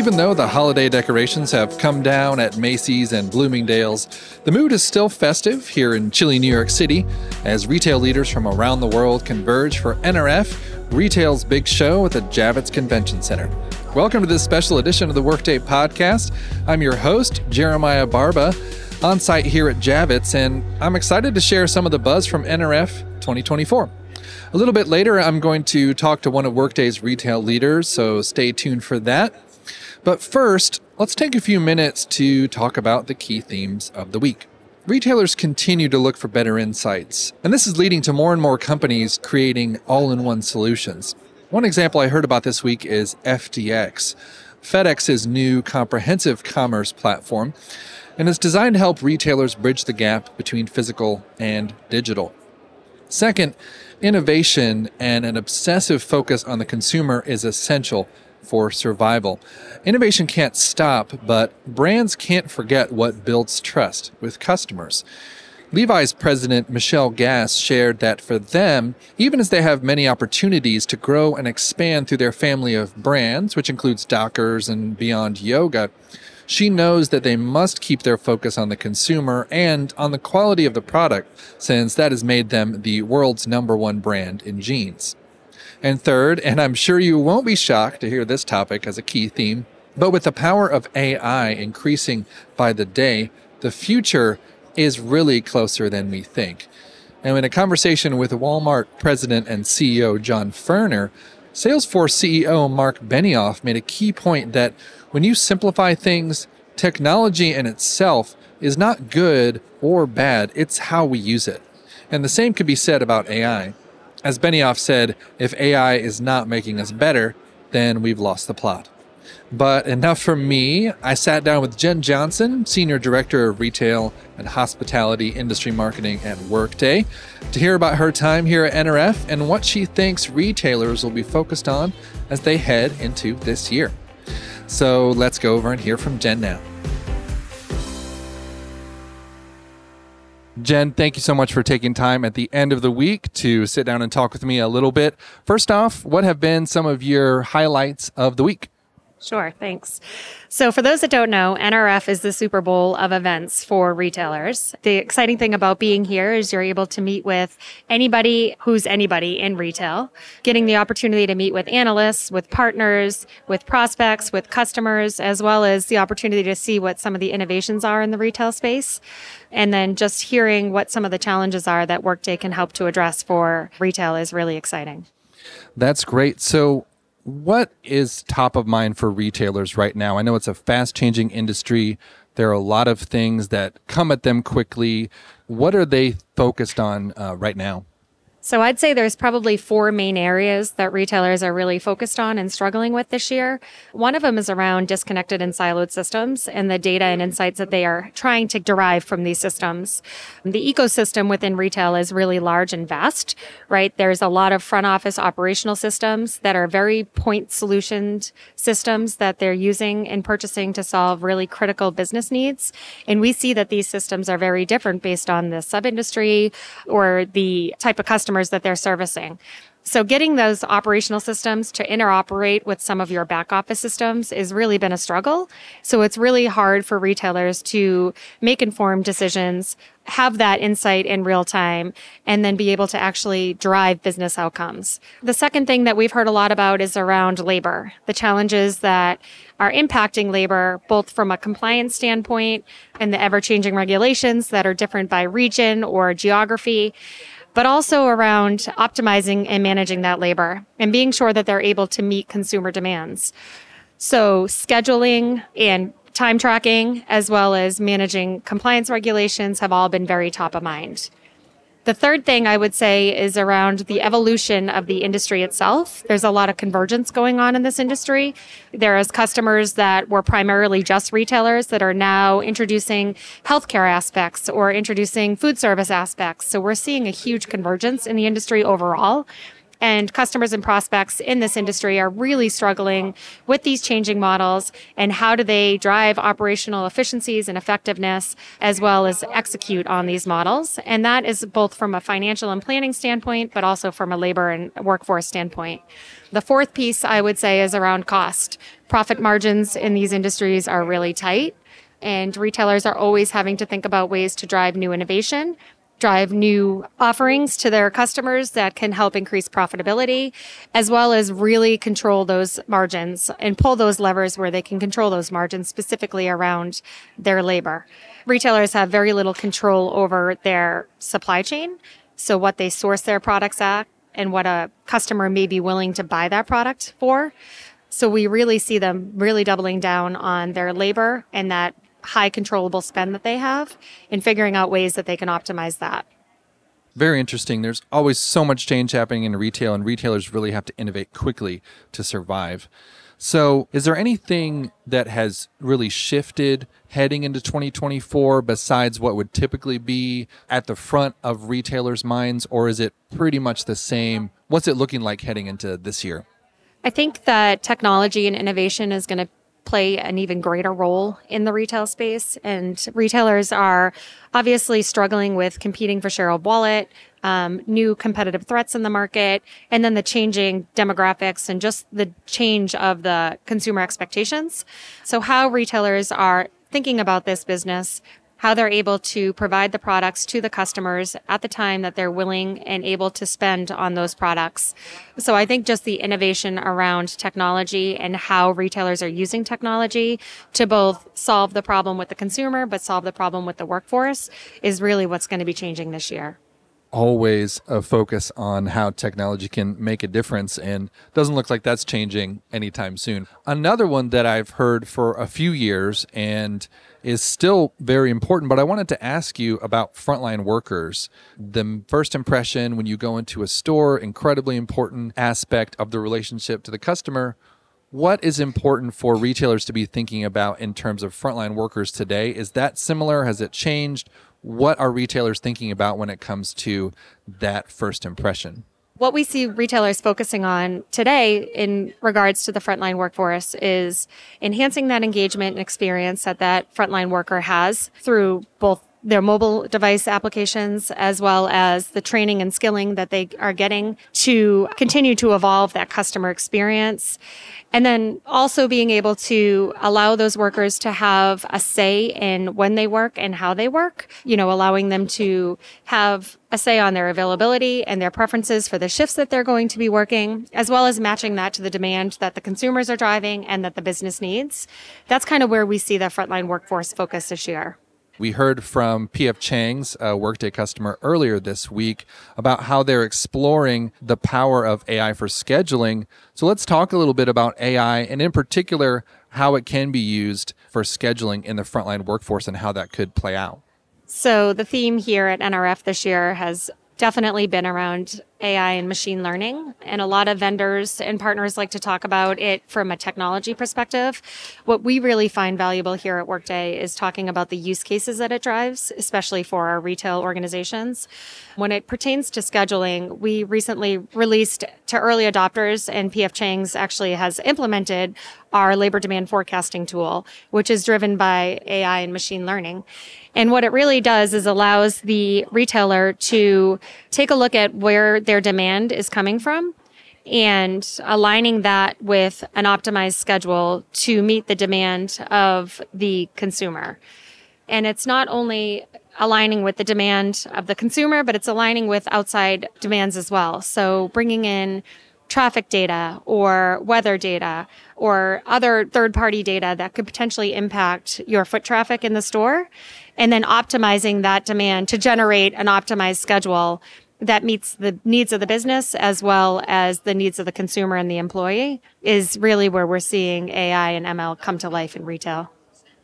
even though the holiday decorations have come down at Macy's and Bloomingdale's, the mood is still festive here in chilly New York City as retail leaders from around the world converge for NRF, retail's big show at the Javits Convention Center. Welcome to this special edition of the Workday Podcast. I'm your host, Jeremiah Barba, on site here at Javits, and I'm excited to share some of the buzz from NRF 2024. A little bit later, I'm going to talk to one of Workday's retail leaders, so stay tuned for that. But first, let's take a few minutes to talk about the key themes of the week. Retailers continue to look for better insights, and this is leading to more and more companies creating all in one solutions. One example I heard about this week is FDX, FedEx's new comprehensive commerce platform, and it's designed to help retailers bridge the gap between physical and digital. Second, innovation and an obsessive focus on the consumer is essential for survival. Innovation can't stop, but brands can't forget what builds trust with customers. Levi's president Michelle Gass shared that for them, even as they have many opportunities to grow and expand through their family of brands, which includes Dockers and Beyond Yoga, she knows that they must keep their focus on the consumer and on the quality of the product, since that has made them the world's number one brand in jeans. And third, and I'm sure you won't be shocked to hear this topic as a key theme, but with the power of AI increasing by the day, the future is really closer than we think. And in a conversation with Walmart president and CEO John Furner, Salesforce CEO Marc Benioff made a key point that when you simplify things, technology in itself is not good or bad, it's how we use it. And the same could be said about AI. As Benioff said, if AI is not making us better, then we've lost the plot. But enough from me. I sat down with Jen Johnson, Senior Director of Retail and Hospitality Industry Marketing at Workday, to hear about her time here at NRF and what she thinks retailers will be focused on as they head into this year. So let's go over and hear from Jen now. Jen, thank you so much for taking time at the end of the week to sit down and talk with me a little bit. First off, what have been some of your highlights of the week? Sure, thanks. So, for those that don't know, NRF is the Super Bowl of events for retailers. The exciting thing about being here is you're able to meet with anybody who's anybody in retail, getting the opportunity to meet with analysts, with partners, with prospects, with customers, as well as the opportunity to see what some of the innovations are in the retail space. And then just hearing what some of the challenges are that Workday can help to address for retail is really exciting. That's great. So, what is top of mind for retailers right now? I know it's a fast changing industry. There are a lot of things that come at them quickly. What are they focused on uh, right now? So I'd say there's probably four main areas that retailers are really focused on and struggling with this year. One of them is around disconnected and siloed systems and the data and insights that they are trying to derive from these systems. The ecosystem within retail is really large and vast, right? There's a lot of front office operational systems that are very point solutioned systems that they're using in purchasing to solve really critical business needs. And we see that these systems are very different based on the sub industry or the type of customer customers that they're servicing. So getting those operational systems to interoperate with some of your back office systems has really been a struggle. So it's really hard for retailers to make informed decisions, have that insight in real time, and then be able to actually drive business outcomes. The second thing that we've heard a lot about is around labor, the challenges that are impacting labor, both from a compliance standpoint and the ever changing regulations that are different by region or geography but also around optimizing and managing that labor and being sure that they're able to meet consumer demands. So, scheduling and time tracking, as well as managing compliance regulations, have all been very top of mind. The third thing I would say is around the evolution of the industry itself. There's a lot of convergence going on in this industry. There is customers that were primarily just retailers that are now introducing healthcare aspects or introducing food service aspects. So we're seeing a huge convergence in the industry overall. And customers and prospects in this industry are really struggling with these changing models and how do they drive operational efficiencies and effectiveness as well as execute on these models. And that is both from a financial and planning standpoint, but also from a labor and workforce standpoint. The fourth piece I would say is around cost. Profit margins in these industries are really tight and retailers are always having to think about ways to drive new innovation drive new offerings to their customers that can help increase profitability, as well as really control those margins and pull those levers where they can control those margins specifically around their labor. Retailers have very little control over their supply chain. So what they source their products at and what a customer may be willing to buy that product for. So we really see them really doubling down on their labor and that high controllable spend that they have and figuring out ways that they can optimize that. Very interesting. There's always so much change happening in retail, and retailers really have to innovate quickly to survive. So, is there anything that has really shifted heading into 2024 besides what would typically be at the front of retailers' minds, or is it pretty much the same? What's it looking like heading into this year? I think that technology and innovation is going to play an even greater role in the retail space. And retailers are obviously struggling with competing for share of wallet, um, new competitive threats in the market, and then the changing demographics and just the change of the consumer expectations. So how retailers are thinking about this business how they're able to provide the products to the customers at the time that they're willing and able to spend on those products. So I think just the innovation around technology and how retailers are using technology to both solve the problem with the consumer, but solve the problem with the workforce is really what's going to be changing this year always a focus on how technology can make a difference and doesn't look like that's changing anytime soon. Another one that I've heard for a few years and is still very important, but I wanted to ask you about frontline workers. The first impression when you go into a store, incredibly important aspect of the relationship to the customer. What is important for retailers to be thinking about in terms of frontline workers today? Is that similar? Has it changed? What are retailers thinking about when it comes to that first impression? What we see retailers focusing on today in regards to the frontline workforce is enhancing that engagement and experience that that frontline worker has through both their mobile device applications as well as the training and skilling that they are getting to continue to evolve that customer experience. And then also being able to allow those workers to have a say in when they work and how they work, you know, allowing them to have a say on their availability and their preferences for the shifts that they're going to be working, as well as matching that to the demand that the consumers are driving and that the business needs. That's kind of where we see the frontline workforce focus this year. We heard from PF Chang's uh, Workday customer earlier this week about how they're exploring the power of AI for scheduling. So let's talk a little bit about AI and, in particular, how it can be used for scheduling in the frontline workforce and how that could play out. So, the theme here at NRF this year has definitely been around AI and machine learning. And a lot of vendors and partners like to talk about it from a technology perspective. What we really find valuable here at Workday is talking about the use cases that it drives, especially for our retail organizations. When it pertains to scheduling, we recently released to early adopters, and PF Chang's actually has implemented our labor demand forecasting tool, which is driven by AI and machine learning. And what it really does is allows the retailer to take a look at where their demand is coming from and aligning that with an optimized schedule to meet the demand of the consumer. And it's not only aligning with the demand of the consumer, but it's aligning with outside demands as well. So bringing in traffic data or weather data or other third party data that could potentially impact your foot traffic in the store and then optimizing that demand to generate an optimized schedule that meets the needs of the business as well as the needs of the consumer and the employee is really where we're seeing AI and ML come to life in retail.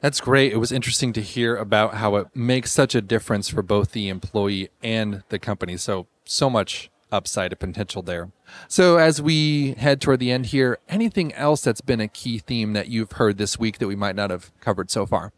That's great. It was interesting to hear about how it makes such a difference for both the employee and the company. So, so much upside of potential there. So, as we head toward the end here, anything else that's been a key theme that you've heard this week that we might not have covered so far?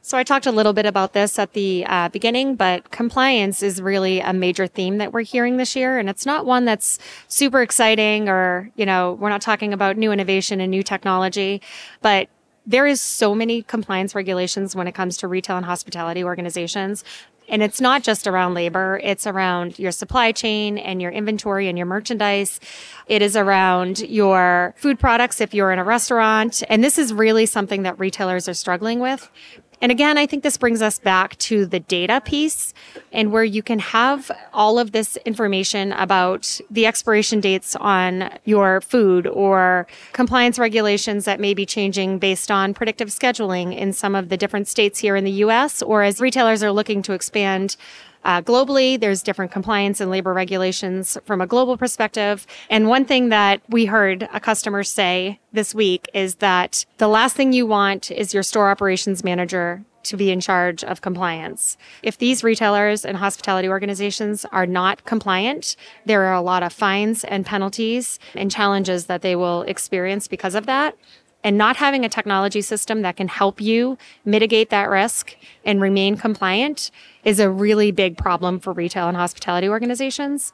So I talked a little bit about this at the uh, beginning, but compliance is really a major theme that we're hearing this year. And it's not one that's super exciting or, you know, we're not talking about new innovation and new technology, but there is so many compliance regulations when it comes to retail and hospitality organizations. And it's not just around labor. It's around your supply chain and your inventory and your merchandise. It is around your food products if you're in a restaurant. And this is really something that retailers are struggling with and again, I think this brings us back to the data piece and where you can have all of this information about the expiration dates on your food or compliance regulations that may be changing based on predictive scheduling in some of the different states here in the US or as retailers are looking to expand uh, globally, there's different compliance and labor regulations from a global perspective. And one thing that we heard a customer say this week is that the last thing you want is your store operations manager to be in charge of compliance. If these retailers and hospitality organizations are not compliant, there are a lot of fines and penalties and challenges that they will experience because of that. And not having a technology system that can help you mitigate that risk and remain compliant is a really big problem for retail and hospitality organizations.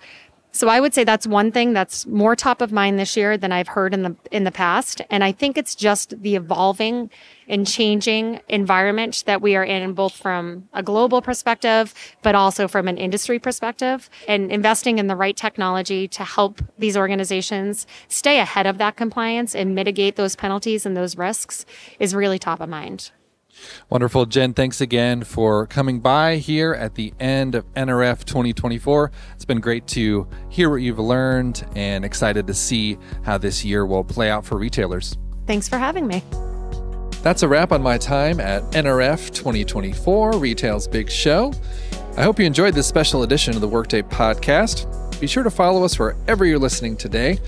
So I would say that's one thing that's more top of mind this year than I've heard in the in the past and I think it's just the evolving and changing environment that we are in both from a global perspective but also from an industry perspective and investing in the right technology to help these organizations stay ahead of that compliance and mitigate those penalties and those risks is really top of mind. Wonderful. Jen, thanks again for coming by here at the end of NRF 2024. It's been great to hear what you've learned and excited to see how this year will play out for retailers. Thanks for having me. That's a wrap on my time at NRF 2024, Retail's Big Show. I hope you enjoyed this special edition of the Workday podcast. Be sure to follow us wherever you're listening today.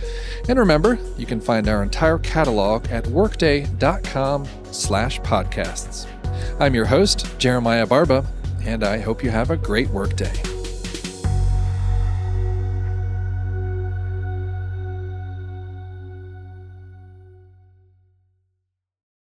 And remember, you can find our entire catalog at workday.com slash podcasts. I'm your host, Jeremiah Barba, and I hope you have a great workday.